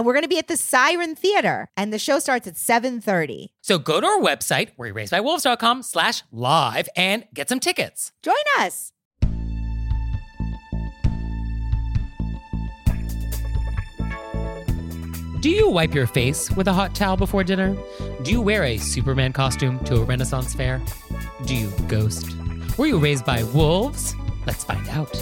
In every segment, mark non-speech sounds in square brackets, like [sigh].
And we're going to be at the Siren Theater, and the show starts at 7.30. So go to our website, wereraisedbywolves.com slash live and get some tickets. Join us. Do you wipe your face with a hot towel before dinner? Do you wear a Superman costume to a Renaissance fair? Do you ghost? Were you raised by wolves? Let's find out.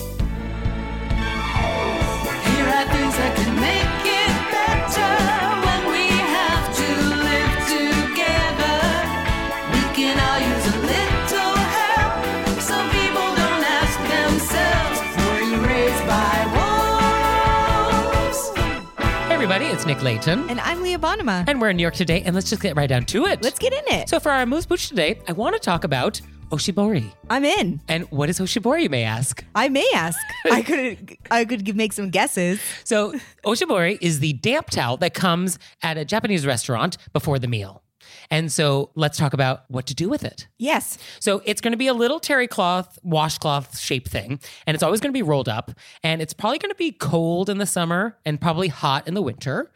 Everybody, it's Nick Leighton. And I'm Leah Bonnema. And we're in New York today, and let's just get right down to it. Let's get in it. So for our amuse-bouche today, I want to talk about Oshibori. I'm in. And what is Oshibori, you may ask? I may ask. [laughs] I could I could make some guesses. So, oshibori is the damp towel that comes at a Japanese restaurant before the meal. And so, let's talk about what to do with it. Yes. So, it's going to be a little terry cloth, washcloth shape thing, and it's always going to be rolled up, and it's probably going to be cold in the summer and probably hot in the winter.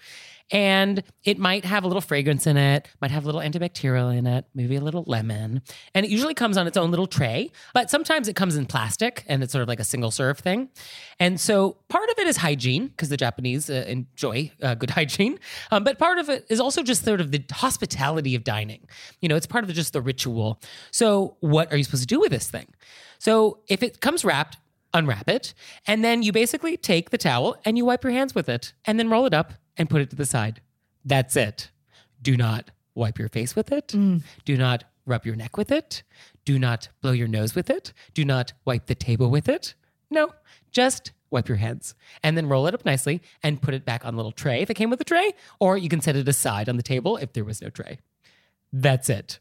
And it might have a little fragrance in it, might have a little antibacterial in it, maybe a little lemon. And it usually comes on its own little tray, but sometimes it comes in plastic and it's sort of like a single serve thing. And so part of it is hygiene because the Japanese uh, enjoy uh, good [laughs] hygiene. Um, but part of it is also just sort of the hospitality of dining. You know, it's part of just the ritual. So what are you supposed to do with this thing? So if it comes wrapped, unwrap it, and then you basically take the towel and you wipe your hands with it and then roll it up and put it to the side. That's it. Do not wipe your face with it. Mm. Do not rub your neck with it. Do not blow your nose with it. Do not wipe the table with it. No, just wipe your hands and then roll it up nicely and put it back on the little tray if it came with a tray, or you can set it aside on the table if there was no tray. That's it.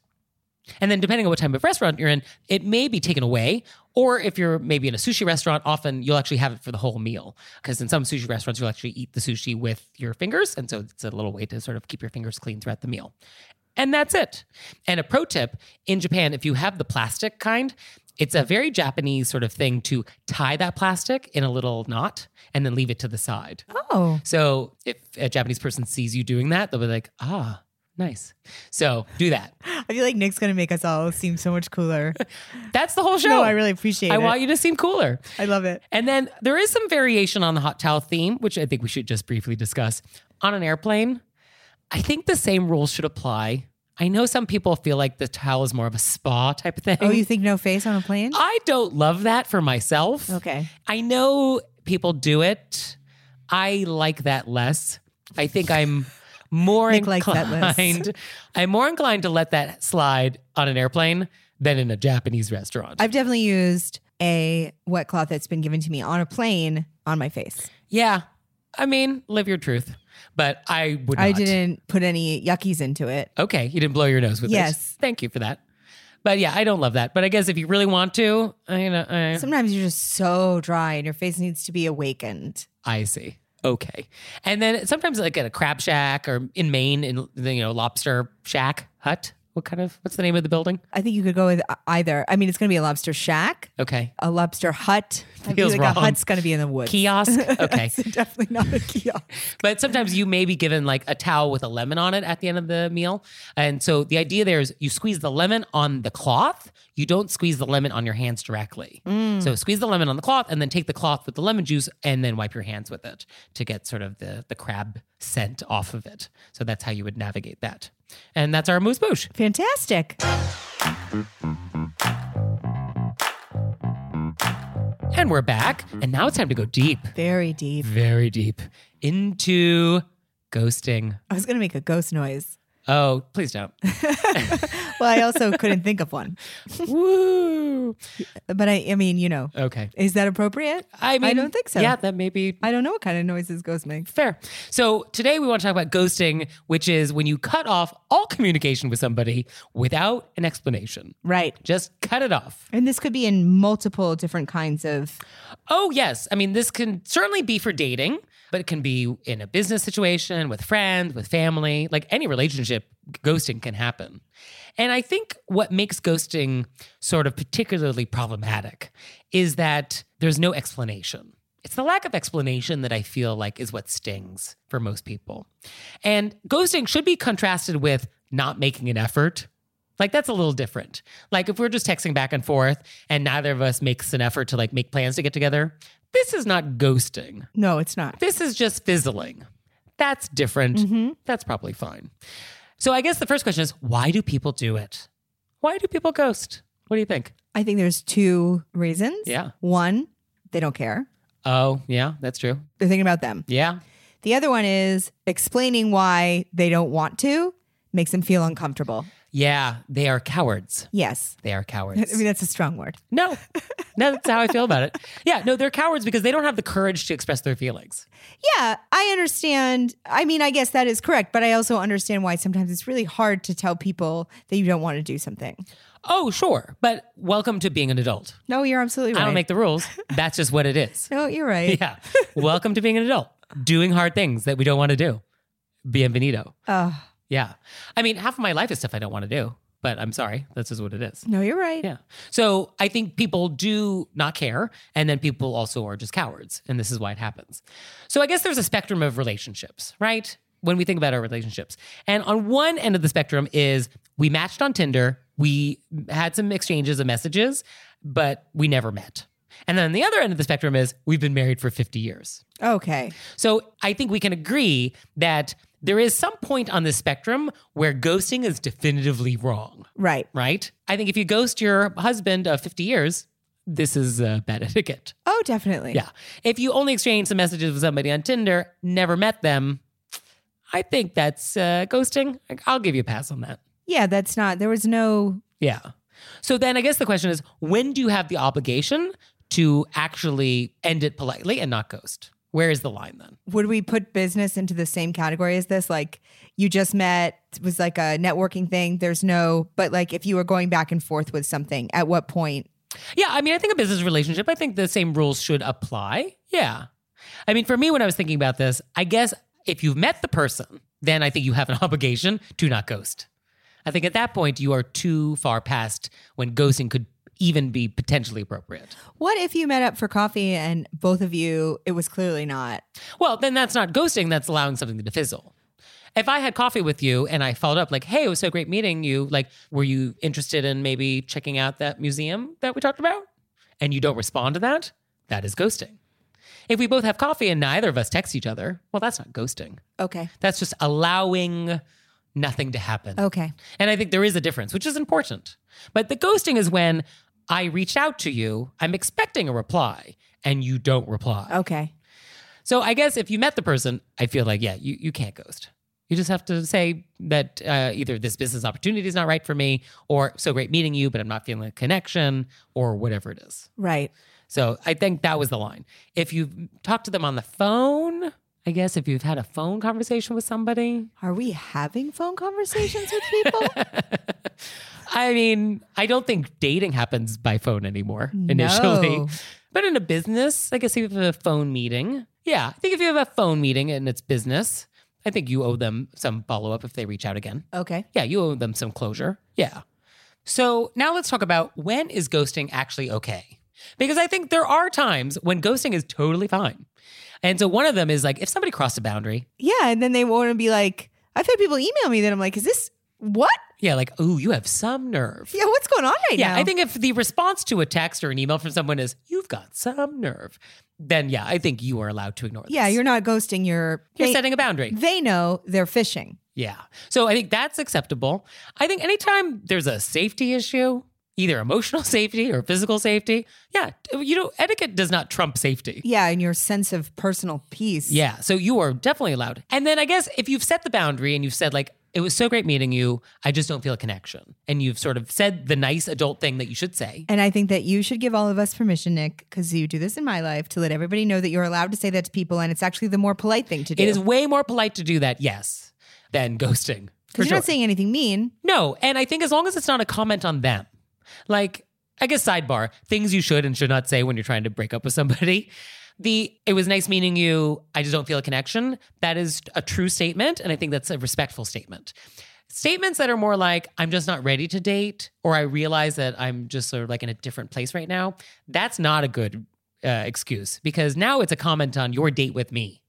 And then, depending on what type of restaurant you're in, it may be taken away. Or if you're maybe in a sushi restaurant, often you'll actually have it for the whole meal. Because in some sushi restaurants, you'll actually eat the sushi with your fingers. And so it's a little way to sort of keep your fingers clean throughout the meal. And that's it. And a pro tip in Japan, if you have the plastic kind, it's a very Japanese sort of thing to tie that plastic in a little knot and then leave it to the side. Oh. So if a Japanese person sees you doing that, they'll be like, ah, nice. So do that. [laughs] I feel like Nick's gonna make us all seem so much cooler. [laughs] That's the whole show. No, I really appreciate I it. I want you to seem cooler. I love it. And then there is some variation on the hot towel theme, which I think we should just briefly discuss. On an airplane, I think the same rules should apply. I know some people feel like the towel is more of a spa type of thing. Oh, you think no face on a plane? I don't love that for myself. Okay. I know people do it. I like that less. I think I'm more Nick likes that less. inclined. I'm more inclined to let that slide on an airplane than in a Japanese restaurant. I've definitely used a wet cloth that's been given to me on a plane on my face. yeah. I mean, live your truth. But I would not. I didn't put any yuckies into it. Okay, you didn't blow your nose with it. Yes. Thank you for that. But yeah, I don't love that. But I guess if you really want to, I, you know, I, Sometimes you're just so dry and your face needs to be awakened. I see. Okay. And then sometimes like at a crab shack or in Maine in the you know lobster shack hut What kind of what's the name of the building? I think you could go with either. I mean, it's going to be a lobster shack, Okay. a lobster hut. I feel Feels like wrong. a hut's going to be in the woods. Kiosk. [laughs] Okay. [laughs] Definitely not a kiosk. But sometimes you may be given like a towel with a lemon on it at the end of the meal. And so the idea there is you squeeze the lemon on the cloth. You don't squeeze the lemon on your hands directly. Mm. So squeeze the lemon on the cloth and then take the cloth with the lemon juice and then wipe your hands with it to get sort of the, the crab scent off of it. So that's how you would navigate that. And that's our amuse-bouche. Fantastic. And we're back. And now it's time to go deep, Very deep. very deep into ghosting. I was going to make a ghost noise. Oh, please don't. [laughs] Well, I also couldn't think of one. Woo. But I, I mean, you know, Okay. is that appropriate? I mean, I don't think so. Yeah, that may be I don't know what kind of noises ghosts make. fair. So today we want to talk about ghosting, which is when you cut off all communication with somebody without an explanation. Right. Just cut it off. And this could be in multiple different kinds of. Oh, yes. I mean, this can certainly be for dating, but it can be in a business situation, with friends, with family, like any relationship, ghosting can happen. And I think what makes ghosting sort of particularly problematic is that there's no explanation. It's the lack of explanation that I feel like is what stings for most people. And ghosting should be contrasted with not making an effort. Like that's a little different. Like if we're just texting back and forth and neither of us makes an effort to like make plans to get together, this is not ghosting. No, it's not. This is just fizzling. That's different. Mm-hmm. That's probably fine. So I guess the first question is why do people do it? Why do people ghost? What do you think? I think there's two reasons. Yeah. One, they don't care. Oh, yeah, that's true. They're thinking about them. Yeah. The other one is explaining why they don't want to makes them feel uncomfortable. Yeah, they are cowards. Yes. They are [laughs] cowards. I mean, that's a strong word. no, [laughs] no, that's how I feel about it. Yeah, no, they're cowards because they don't have the courage to express their feelings. Yeah, I understand. I mean, I guess that is correct, but I also understand why sometimes it's really hard to tell people that you don't want to do something. Oh, sure. But welcome to being an adult. No, you're absolutely right. I don't make the rules. That's just what it is. [laughs] No, you're right. Yeah. welcome to being an adult. Doing hard things that we don't want to do. Bienvenido. Uh, Yeah. I mean, half of my life is stuff I don't want to do, but I'm sorry. That's just what it is. no, you're right. Yeah. So I think people do not care. And then people also are just cowards. And this is why it happens. So I guess there's a spectrum of relationships, right? When we think about our relationships. And on one end of the spectrum is we matched on Tinder, we had some exchanges of messages, but we never met. And then the other end of the spectrum is we've been married for 50 years. Okay. So I think we can agree that there is some point on the spectrum where ghosting is definitively wrong Right. right? I think if you ghost your husband of 50 years, this is uh, bad etiquette. Oh, definitely. Yeah. If you only exchange some messages with somebody on Tinder, never met them, I think that's uh, ghosting. I'll give you a pass on that. Yeah, that's not, there was no, Yeah. So then I guess the question is when do you have the obligation to actually end it politely and not ghost? Where is the line then? would we put business into the same category as this? Like you just met, it was like a networking thing. There's no, but like if you were going back and forth with something, at what point? Yeah, I mean, I think a business relationship, I think the same rules should apply. Yeah. I mean, for me, when I was thinking about this, I guess if you've met the person, then I think you have an [laughs] obligation to not ghost. I think at that point, you are too far past when ghosting could even be potentially appropriate. What if you met up for coffee and both of you, it was clearly not? Well, then that's not ghosting, that's allowing something to fizzle. If I had coffee with you and I followed up like, "Hey, it was so great meeting you. Like, were you interested in maybe checking out that museum that we talked about?" And you don't respond to that, that is ghosting. If we both have coffee and neither of us text each other, well, that's not ghosting. Okay. That's just allowing nothing to happen. Okay. And I think there is a difference, which is important. But the ghosting is when I reach out to you, I'm expecting a reply, and you don't reply. Okay. So I guess if you met the person, I feel like, yeah, you, you can't ghost. You just have to say that uh, either this business opportunity is not right for me, or so great meeting you, but I'm not feeling a connection, or whatever it is. Right. So I think that was the line. If you've talked to them on the phone, I guess if you've had a phone conversation with somebody, Are we having phone conversations with people? [laughs] I mean, I don't think dating happens by phone anymore initially. No. [laughs] But in a business, I guess if you have a phone meeting, yeah, I think if you have a phone meeting and it's business, I think you owe them some follow up if they reach out again. Okay. Yeah, you owe them some closure. Yeah. So now let's talk about when is ghosting actually okay? Because I think there are times when ghosting is totally fine. And so one of them is like if somebody crossed a boundary, Yeah, and then they want to be like, I've had people email me that I'm like, is this what? Yeah, like, oh, you have some nerve. Yeah, what's going on right Yeah, now? I think if the response to a text or an email from someone is, you've got some nerve, then yeah, I think you are allowed to ignore Yeah, you're not ghosting. You're You're they, setting a boundary. they know they're fishing. Yeah. So I think that's acceptable. I think anytime there's a safety issue, either emotional [laughs] safety or physical safety, yeah, you know, etiquette does not trump safety. Yeah, and your sense of personal peace. Yeah. So you are definitely allowed. And then I guess if you've set the boundary and you've said, like, it was so great meeting you, I just don't feel a connection. And you've sort of said the nice adult thing that you should say. And I think that you should give all of us permission, Nick, because you do this in my life, to let everybody know that you're allowed to say that to people, and it's actually the more polite thing to do. It is way more polite to do that, yes, than ghosting. Because you're sure. not saying anything mean. No, and I think as long as it's not a comment on them, like I guess sidebar things you should and should not say when you're trying to break up with somebody. [laughs] The it was nice meeting you. I just don't feel a connection. That is a true statement, and I think that's a respectful statement. Statements that are more like I'm just not ready to date, or I realize that I'm just sort of like in a different place right now. That's not a good uh, excuse because now it's a comment on your date with me.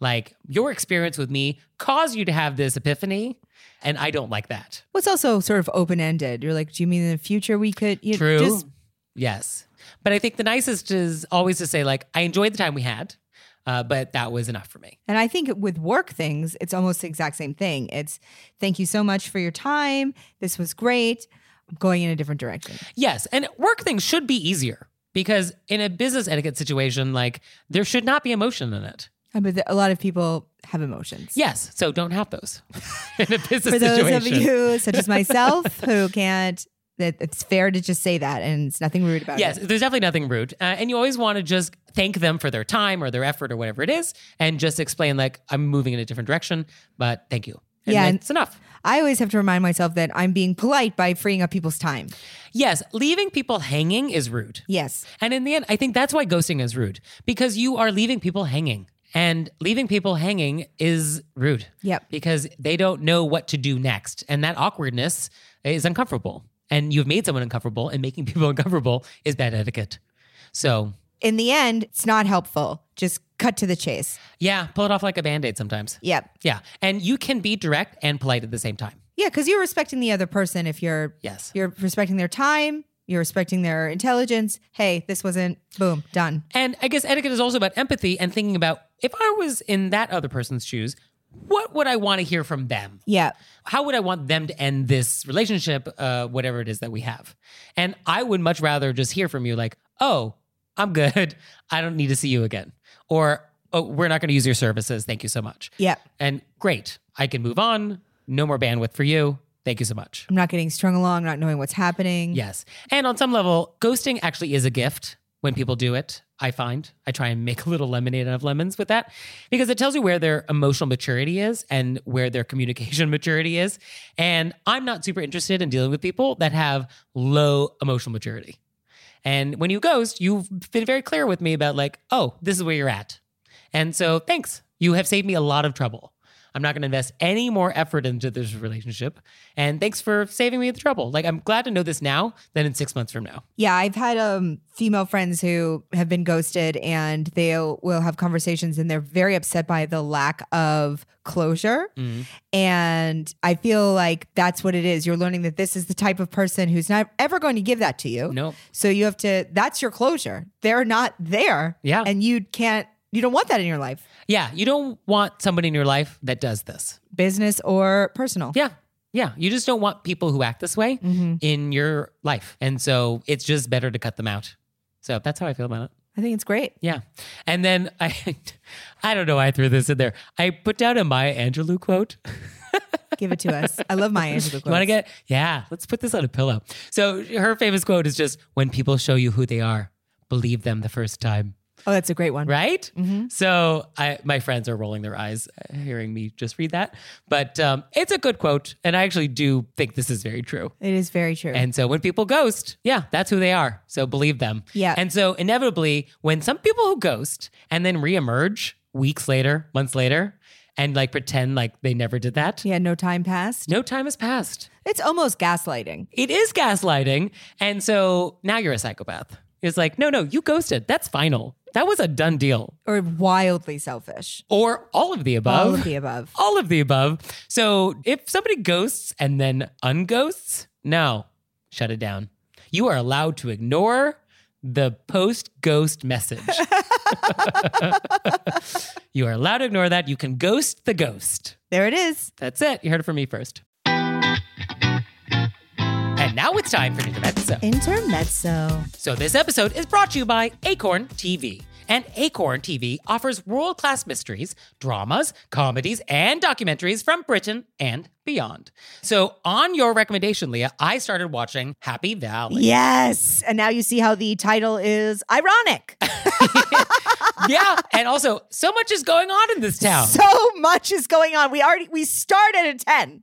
Like your experience with me caused you to have this epiphany, and I don't like that. It's also sort of open ended. You're like, do you mean in the future we could you True. just yes. But I think the nicest is always to say, like, I enjoyed the time we had, uh, but that was enough for me. And I think with work things, it's almost the exact same thing. It's thank you so much for your time. This was great. I'm going in a different direction. Yes. And work things should be easier because in a business etiquette situation, like, there should not be emotion in it. But a lot of people have emotions. Yes. So don't have those [laughs] in a business For those situation. of you, such as myself, [laughs] who can't, that it's fair to just say that, and it's nothing rude about Yes, it. Yes, there's definitely nothing rude. Uh, and you always want to just thank them for their time or their effort or whatever it is and just explain, like, I'm moving in a different direction, but thank you. And Yeah, it's enough. I always have to remind myself that I'm being polite by freeing up people's time. Yes, leaving people hanging is rude. Yes. And in the end, I think that's why ghosting is rude because you are leaving people hanging. And leaving people hanging is rude. Yep. Because they don't know what to do next. And that awkwardness is uncomfortable. And you've made someone uncomfortable, and making [laughs] people uncomfortable is bad etiquette. So, In the end, it's not helpful. Just cut to the chase. yeah, pull it off like a band aid sometimes. Yep. Yeah. And you can be direct and polite at the same time. Yeah, because you're respecting the other person. If you're Yes. you're respecting their time, you're respecting their intelligence. Hey, this wasn't boom done. And I guess etiquette is also about empathy and thinking about if I was in that other person's shoes, what would I want to hear from them? Yeah. how would I want them to end this relationship, uh, whatever it is that we have? And I would much rather just hear from you, like, oh, I'm good. [laughs] I don't need to see you again. Or, oh, we're not going to use your services. Thank you so much. Yeah. And great. I can move on. No more bandwidth for you. Thank you so much. I'm not getting strung along, not knowing what's happening. Yes. And on some level, ghosting actually is a gift when people do it. I find I try and make a little lemonade out of lemons with that because it tells you where their emotional maturity is and where their communication [laughs] maturity is. And I'm not super interested in dealing with people that have low emotional maturity. And when you ghost, you've been very clear with me about, like, oh, this is where you're at. And so thanks. You have saved me a lot of trouble. I'm not going to invest any more effort into this relationship. And thanks for saving me the trouble. Like, I'm glad to know this now than in six months from now. Yeah, I've had um female friends who have been ghosted and they'll have conversations and they're very upset by the lack of closure. Mm-hmm. And I feel like that's what it is. You're learning that this is the type of person who's not ever going to give that to you. Nope. So you have to that's your closure. They're not there. Yeah. And you can't you don't want that in your life. Yeah. You don't want somebody in your life that does this. Business or personal. Yeah. Yeah. You just don't want people who act this way mm-hmm. in your life. And so it's just better to cut them out. So that's how I feel about it. I think it's great. Yeah. And then [laughs] I I don't know why I threw this in there. I put down a Maya Angelou quote. [laughs] Give it to us. I love Maya Angelou You want to quotes. get? Yeah, let's put this on a pillow. So her famous quote is just when people show you who they are, believe them the first time. Oh, that's a great one. Right? So I, my friends are rolling their eyes uh, hearing me just read that. But um, it's a good quote. And I actually do think this is very true. It is very true. And so when people ghost, yeah, that's who they are. So believe them. Yeah. And so inevitably, when some people who ghost and then reemerge weeks later, months later, and like pretend like they never did that. Yeah, no time passed. No time has passed. It's almost gaslighting. It is gaslighting. And so now you're a psychopath. It's like, no, no, you ghosted. That's final. That was a done deal. Or wildly selfish. Or all of the above. All of the above. [laughs] All of the above. So if somebody ghosts and then unghosts, no, shut it down. You are allowed to ignore the post ghost message. [laughs] you are allowed to ignore that. You can ghost the ghost. There it is. That's it. You heard it from me first. And now it's time for Intermezzo. Intermezzo. So, this episode is brought to you by Acorn TV. And Acorn TV offers world class mysteries, dramas, comedies, and documentaries from Britain and beyond. So, on your recommendation, Leah, I started watching Happy Valley. Yes. And now you see how the title is ironic. [laughs] [laughs] yeah. And also, so much is going on in this town. so much is going on. We already we start at a 10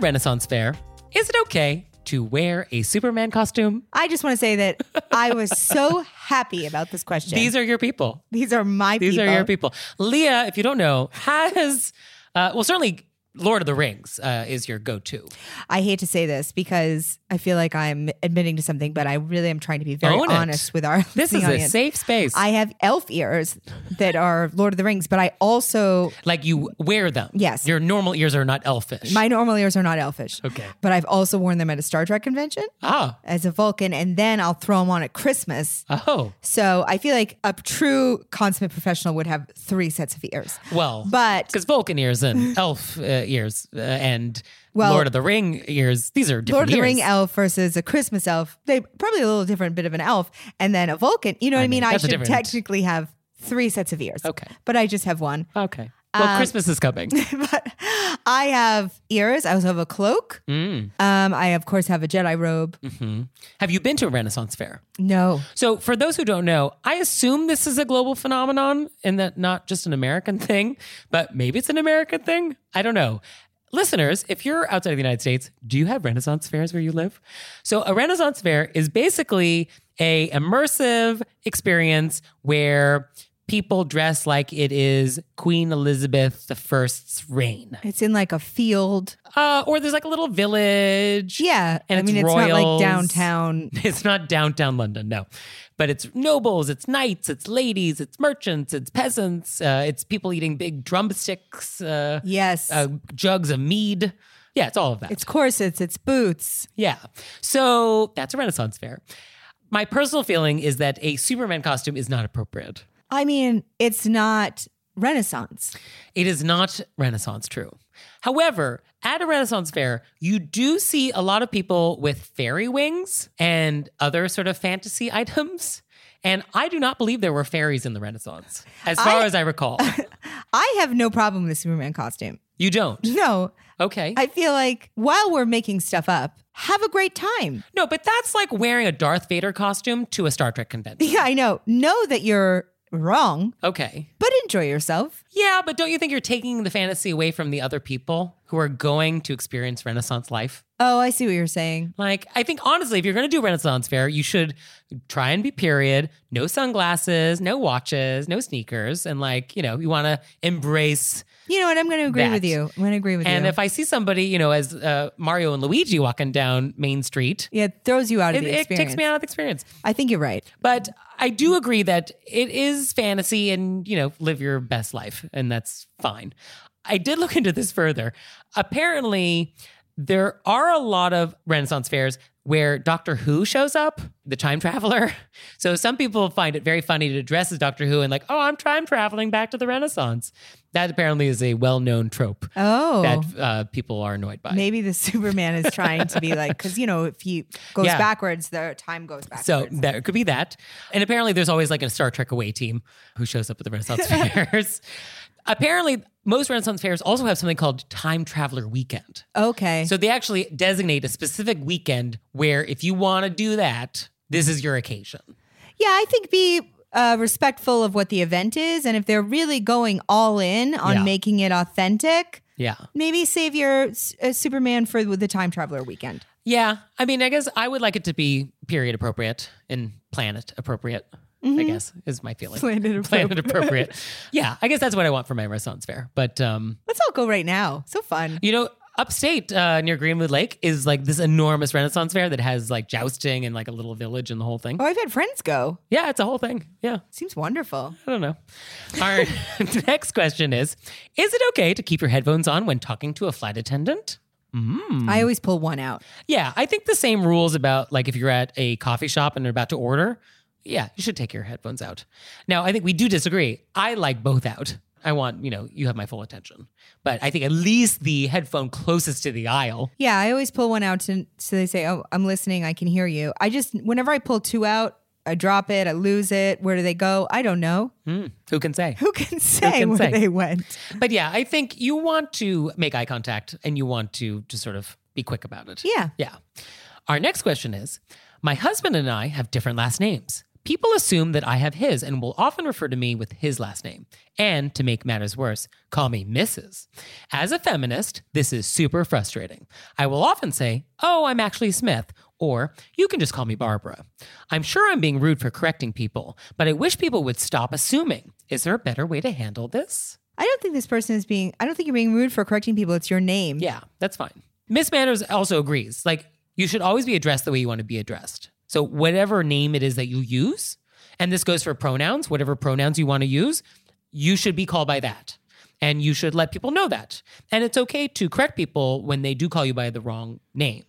Renaissance fair, is it okay to wear a Superman costume? I just want to say that I was so happy about this question. These are your people. These are my people. These people. are your people. Leah, if you don't know, has uh, well certainly Lord of the Rings uh, is your go-to. I hate to say this because I feel like I'm admitting to something, but I really am trying to be very honest with our This is listening a audience. safe space. I have elf ears that are Lord of the Rings, but I also like you wear them. Yes. Your normal ears are not elfish. my normal ears are not elfish. Okay. But I've also worn them at a Star Trek convention ah. as a Vulcan, and then I'll throw them on at Christmas. Oh. So I feel like a true consummate professional would have three sets of ears. Well, But because Vulcan ears and [laughs] elf uh, ears uh, and Well- Lord of the Ring ears, these are different Lord of the ears. Ring elf versus a Christmas elf, they probably a little different bit of an elf, and then a Vulcan. You know what I mean? mean, I should different- technically have three sets of ears. Okay. But I just have one. Okay. Well, Um, Christmas is coming. [laughs] but I have ears. I also have a cloak. Mm. Um, I of course have a Jedi robe. hmm Have you been to a Renaissance fair? No, So, for those who don't know, I assume this is a global phenomenon and that not just an American [laughs] thing, but maybe it's an American thing. I don't know. Listeners, if you're outside of the United States, do you have Renaissance fairs where you live? So, a Renaissance fair is basically a immersive experience where people dress like it is Queen Elizabeth I's reign. it's in like a field. Uh, or there's like a little village. Yeah, And I it's mean it's not like downtown. [laughs] It's not downtown London, no. But it's nobles, it's knights, it's ladies, it's merchants, it's peasants, uh, it's people eating big drumsticks, uh, Yes, uh, jugs of mead. Yeah, it's all of that. it's corsets. It's boots. yeah. So that's a Renaissance fair. My personal feeling is that a Superman costume is not appropriate. I mean, it's not Renaissance. It is not Renaissance true. However, at a Renaissance fair, you do see a lot of people with fairy wings and other sort of fantasy items. And I do not believe there were fairies in the Renaissance, as far I- as I recall. [laughs] I have no problem with the Superman costume. You don't. No, Okay. I feel like while we're making stuff up, have a great time. no, but that's like wearing a Darth Vader costume to a Star Trek convention. [laughs] Yeah, I know. Know that you're wrong, Okay. but enjoy yourself. Yeah, but don't you think you're taking the fantasy away from the other people who are going to experience Renaissance life? Oh, I see what you're saying. Like, I think honestly, if you're going to do Renaissance Fair, you should try and be period, no sunglasses, no watches, no sneakers, and like, you know, you want to embrace. You know what? I'm going to agree That. with you. I'm going to agree with And you. And if I see somebody, you know, as uh, Mario and Luigi walking down Main Street, yeah, it throws you out of it, the it takes me out of the experience. I think you're right. But I do agree that it is fantasy and, you know, live your best life, and that's fine. I did look into this further. Apparently, there are a lot of Renaissance fairs where Doctor Who shows up, the time traveler. [laughs] So some people find it very funny to dress as Doctor Who and like, oh, I'm time traveling back to the Renaissance. That apparently is a well-known trope Oh. that uh, people are annoyed by. Maybe the [laughs] Superman is trying to be like, because you know, if he goes Yeah. backwards, the time goes backwards. So there could be that. And apparently there's always like a Star Trek away team who shows up at the Renaissance [laughs] fairs. Apparently, most Renaissance fairs also have something called Time Traveler Weekend. okay. So they actually designate a specific weekend where if you want to do that, this is your occasion. yeah, I think be uh, respectful of what the event is, and if they're really going all in on Yeah. making it authentic, Yeah. maybe save your uh, Superman for the time traveler weekend. Yeah. I mean, I guess I would like it to be period appropriate and planet appropriate. I guess is my feeling. [laughs] Planet Planet [laughs] appropriate. [laughs] yeah, I guess that's what I want for my Renaissance fair. But um, Let's all go right now. So fun. You know, upstate uh, near Greenwood Lake is like this enormous Renaissance fair that has like jousting and like a little village and the whole thing. Oh, I've had friends go. Yeah, it's a whole thing. Yeah, Seems wonderful. I don't know. Our next question is Is it okay to keep your headphones on when talking to a flight attendant? I always pull one out. Yeah, I think the same rules about like if you're at a coffee shop and they're about to order. Yeah, you should take your headphones out. Now, I think we do disagree. I like both out. I want, you know, you have my full attention. But I think at least the headphone closest to the aisle Yeah, I always pull one out to so they say, "Oh, I'm listening. I can hear you." I just whenever I pull two out, I drop it. I lose it. Where do they go? I don't know. Hmm, who can say? Who can say can where say? they went? But yeah, I think you want to make eye contact and you want to just sort of be quick about it. Yeah. Yeah. Our next question is My husband and I have different last names. People assume that I have his and will often refer to me with his last name. And to make matters worse, call me Mrs. As a feminist, this is super frustrating. I will often say, Oh, I'm actually Smith, or you can just call me Barbara. I'm sure I'm being rude for correcting people, but I wish people would stop assuming. Is there a better way to handle this? I don't think this person is being. I don't think you're being rude for correcting people. It's your name. Yeah, that's fine. Miss Manners also agrees. Like, you should always be addressed the way you want to be addressed. So, whatever name it is that you use, and this goes for pronouns, whatever pronouns you want to use, you should be called by that. And you should let people know that. And it's okay to correct people when they do call you by the wrong name.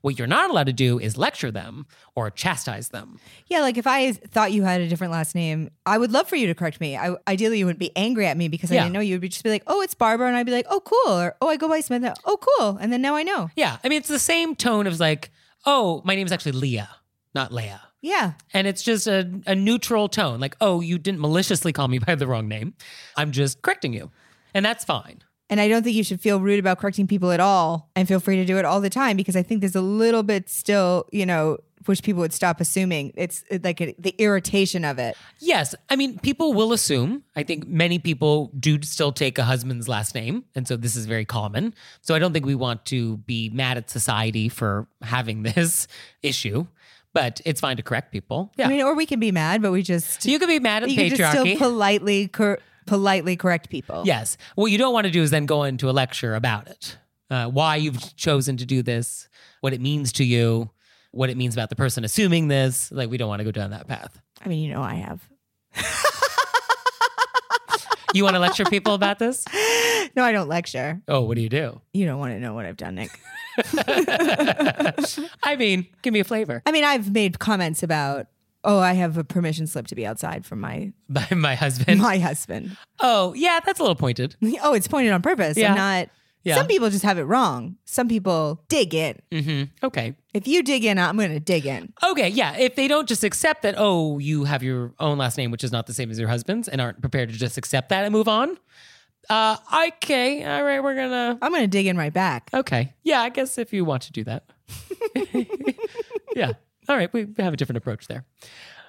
What you're not allowed to do is lecture them or chastise them. Yeah, like if I thought you had a different last name, I would love for you to correct me. I, ideally, you wouldn't be angry at me because I didn't know you. Would be just be like, "Oh, it's Barbara," and I'd be like, "Oh, cool," or "Oh, I go by Smith." Oh, cool, and then now I know. Yeah, I mean, it's the same tone of like, oh, my name is actually Leah, not Leia. Yeah, And it's just a, a neutral tone, like, oh, you didn't maliciously call me by the wrong name. I'm just correcting you. And that's fine. and I don't think you should feel rude about correcting people at all, and feel free to do it all the time because I think there's a little bit still, you know, wish people would stop assuming. It's it's like a, the irritation of it. Yes. I mean, people will assume. I think many people do still take a husband's last name. And so this is very common. So I don't think we want to be mad at society for having [laughs] this issue, but it's fine to correct people. Yeah. I mean, or we can be mad, but we just you could be mad at you can just still politely cor- politely correct people. Yes. What you don't want to do is then go into a lecture about it. Uh, why you've chosen to do this, what it means to you, what it means about the person assuming this. Like, we don't want to go down that path. I mean, you know, I have. You want to lecture people about this? [laughs] No, I don't lecture. Oh, what do you do? You don't want to know what I've done, Nick. [laughs] [laughs] I mean, give me a flavor. I mean, I've made comments about, oh, I have a permission slip to be outside from my By my husband. my husband. oh, yeah, that's a little pointed. [laughs] Oh, it's pointed on purpose. Yeah. I'm not. Yeah. Some people just have it wrong. Some people dig in. hmm Okay. If you dig in, I'm going to dig in. Okay, yeah. If they don't just accept that, oh, you have your own last name, which is not the same as your husband's, and aren't prepared to just accept that and move on, Uh, okay. All right. We're gonna. I'm going to dig in right back. Okay. Yeah. I guess if you want to do that. [laughs] yeah. All right. We have a different approach there.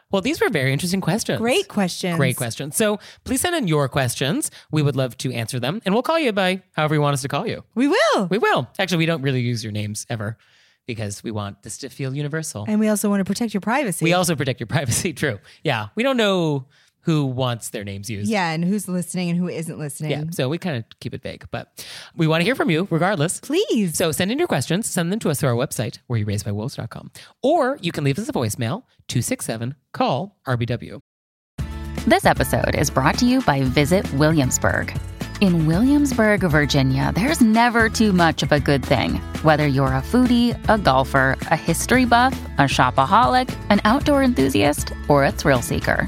Well, these were very interesting questions. Great questions. Great questions. So please send in your questions. We would love to answer them, and we'll call you by however you want us to call you. We will. We will. Actually, we don't really use your names ever because we want this to feel universal. and we also want to protect your privacy. We also protect your privacy. [laughs] True. Yeah. We don't know who wants their names used. yeah, and who's listening and who isn't listening. Yeah. So we kind of keep it vague, but we want to hear from you regardless. Please. So send in your questions, send them to us through our website, where you raised by wolves.com. Or you can leave us a voicemail, 267 call RBW. This episode is brought to you by Visit Williamsburg. In Williamsburg, Virginia, there's never too much of a good thing. Whether you're a foodie, a golfer, a history buff, a shopaholic, an outdoor enthusiast, or a thrill seeker,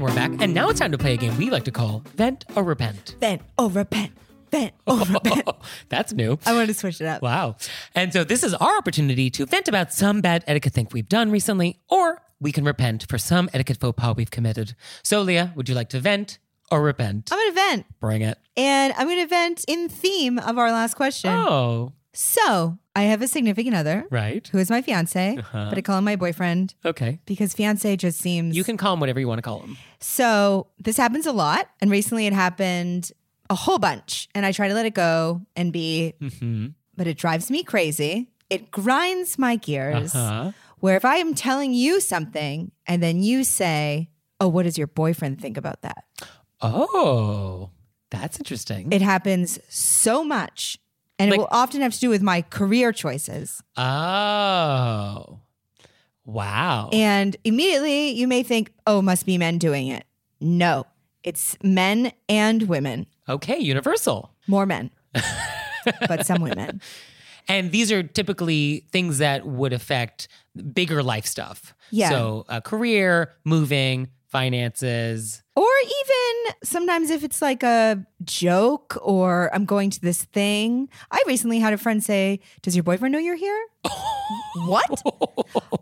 And we're back. And now it's time to play a game we like to call Vent or Repent. Vent or repent. Vent or [laughs] repent. That's new. I wanted to switch it up. Wow. And so this is our opportunity to vent about some bad etiquette thing we've done recently, or we can repent for some etiquette faux pas we've committed. So, Leah, would you like to vent or repent? I'm going to vent. Bring it. And I'm going to vent in theme of our last question. Oh, So I have a significant other right. who is my fiance, Uh-huh. but I call him my boyfriend Okay. because fiance just seems. You can call him whatever you want to call him. So this happens a lot. And recently it happened a whole bunch. And I try to let it go and be, hmm but it drives me crazy. It grinds my gears. Uh-huh. Where if I am telling you something and then you say, Oh, what does your boyfriend think about that? Oh, that's interesting. It happens so much. And Like- it will often have to do with my career choices. oh, wow. And immediately you may think, oh, must be men doing it. No, it's men and women, okay, universal. more men, but some women. [laughs] And these are typically things that would affect bigger life stuff. Yeah. So, uh, career, moving, finances. Or even sometimes if it's like a joke or I'm going to this thing. I recently had a friend say, Does your boyfriend know you're here? [laughs] what?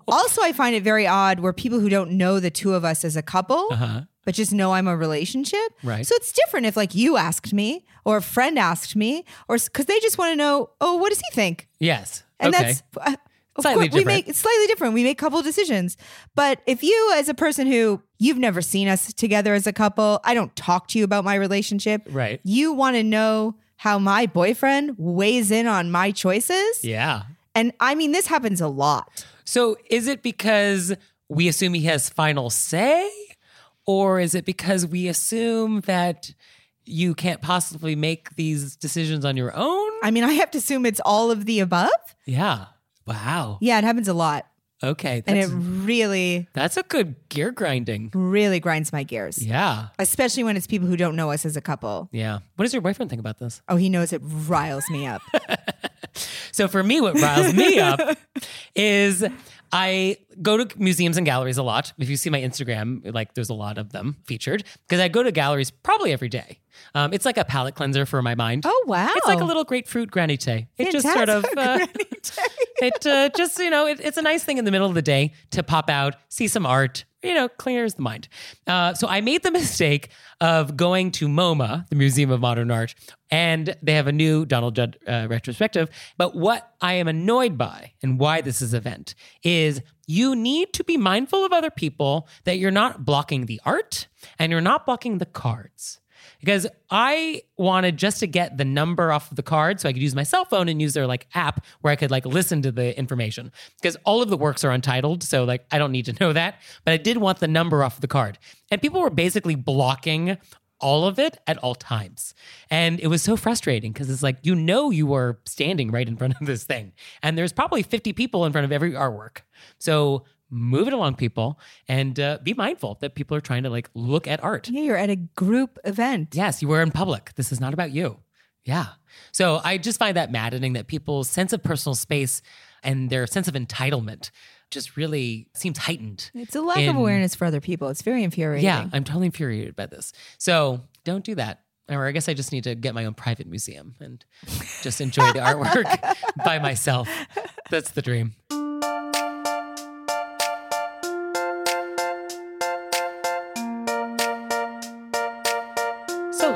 Also, I find it very odd where people who don't know the two of us as a couple, Uh-huh. but just know I'm a relationship. Right. So it's different if like you asked me or a friend asked me or because they just want to know, oh, what does he think? Yes. And okay. that's uh, of Slightly course, we make slightly different. We make couple decisions. But if you as a person who you've never seen us together as a couple, I don't talk to you about my relationship. Right. You want to know how my boyfriend weighs in on my choices? yeah. And I mean this happens a lot. So, is it because we assume he has final say? Or is it because we assume that you can't possibly make these decisions on your own? I mean, I have to assume it's all of the above. Yeah. Wow. Yeah, it happens a lot. Okay. And it really, that's a good gear grinding. really grinds my gears. Yeah. Especially when it's people who don't know us as a couple. Yeah. What does your boyfriend think about this? Oh, he knows it riles me up. [laughs] So for me, what riles me up [laughs] is I go to museums and galleries a lot. If you see my Instagram, like there's a lot of them featured because I go to galleries probably every day. Um, it's like a palate cleanser for my mind. Oh, wow. It's like a little grapefruit granita. It just sort of, [laughs] uh, it uh, just you know, it, it's a nice thing in the middle of the day to pop out, see some art. You know, clears the mind. Uh, so I made the [laughs] mistake of going to MoMA, the Museum of Modern Art, and they have a new Donald Judd uh, retrospective. But what I am annoyed by and why this is event is you need to be mindful of other people that you're not blocking the art and you're not blocking the cards because I wanted just to get the number off of the card so I could use my cell phone and use their like app where I could like listen to the information because all of the works are untitled. So like I don't need to [laughs] know that, but I did want the number off of the card. And people were basically blocking all of it at all times. And it was so frustrating because it's like, you know, you are standing right in front of this thing. And there's probably 50 people in front of every artwork. So move it along, people, and uh, be mindful that people are trying to like look at art. Yeah, you're at a group event. Yes, you were in public. This is not about you. Yeah. So I just find that maddening that people's sense of personal space and their sense of entitlement just really seems heightened. It's a lack in- of awareness for other people. It's very infuriating. Yeah, I'm totally infuriated by this. So don't do that. Or I guess I just need to get my own private museum and just enjoy the artwork [laughs] by myself. That's the dream.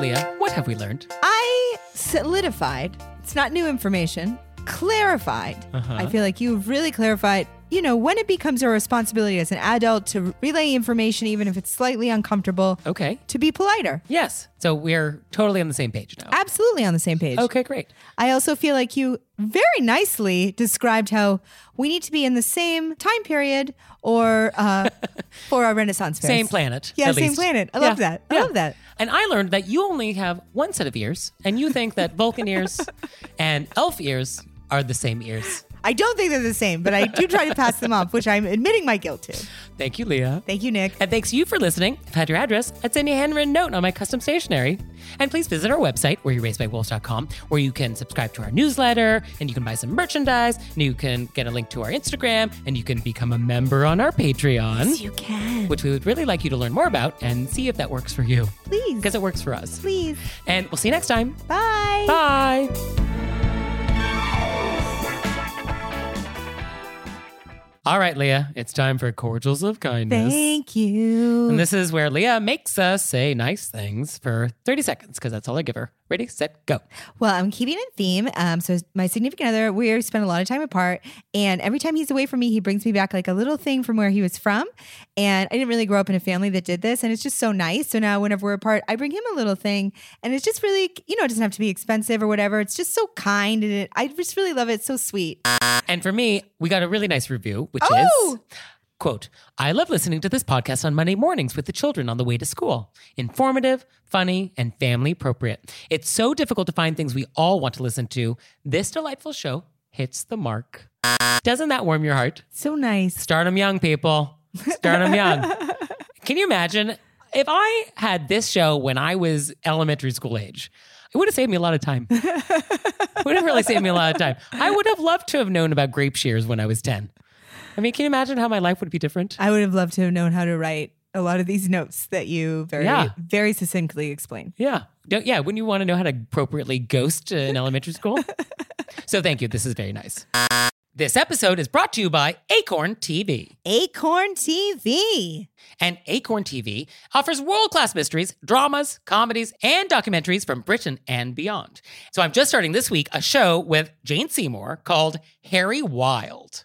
Leah, what have we learned? I solidified. It's not new information. Clarified. Uh-huh. I feel like you've really clarified, you know, when it becomes a responsibility as an adult to relay information, even if it's slightly uncomfortable, Okay. to be politer. Yes. So we're totally on the same page now. Absolutely on the same page. Okay, great. I also feel like you very nicely described how we need to be in the same time period or uh, [laughs] for our Renaissance fairs. Same planet. Yeah, same least. planet. I love that. I yeah. love that. And I learned that you only have one set of ears, and you think that Vulcan ears [laughs] and elf ears are the same ears. I don't think they're the same, but I do try to pass them off, which I'm admitting my guilt to. Thank you, Leah. Thank you, Nick. And thanks you for listening. I've had your address. I'd send you a handwritten note on my custom stationery. And please visit our website, where you're raised by wereyouRaisedbywolves.com, where you can subscribe to our newsletter, and you can buy some merchandise, and you can get a link to our Instagram, and you can become a member on our Patreon, You can. which we would really like you to learn more about and see if that works for you. Please. Because it works for us. Please. And we'll see you next time. Bye. Bye. All right, Leah, it's time for cordials of kindness. Thank you. And this is where Leah makes us say nice things for 30 seconds because that's all I give her. Ready, set, go. Well, I'm keeping in theme. Um, so my significant other, we spend a lot of time apart, and every time he's away from me, he brings me back like a little thing from where he was from. And I didn't really grow up in a family that did this, and it's just so nice. So now, whenever we're apart, I bring him a little thing, and it's just really, you know, it doesn't have to be expensive or whatever. It's just so kind, and it, I just really love it. It's so sweet. And for me, we got a really nice review, which Oh! is quote, I love listening to this podcast on Monday mornings with the children on the way to school. Informative, funny, and family appropriate. It's so difficult to find things we all want to listen to. This delightful show hits the mark. Doesn't that warm your heart? So nice. Start them young, people. Start them young. [laughs] Can you imagine if I had this show when I was elementary school age? It would have saved me a lot of time. [laughs] it would have really saved me a lot of time. I would have loved to have known about grape shears when I was 10. I mean, can you imagine how my life would be different? I would have loved to have known how to write a lot of these notes that you very, Yeah. very succinctly explain. Yeah. Don't, yeah. Wouldn't you want to know how to appropriately ghost in elementary school? [laughs] so thank you. This is very nice. This episode is brought to you by Acorn TV. Acorn TV. And Acorn TV offers world class mysteries, dramas, comedies, and documentaries from Britain and beyond. So I'm just starting this week a show with Jane Seymour called Harry Wild.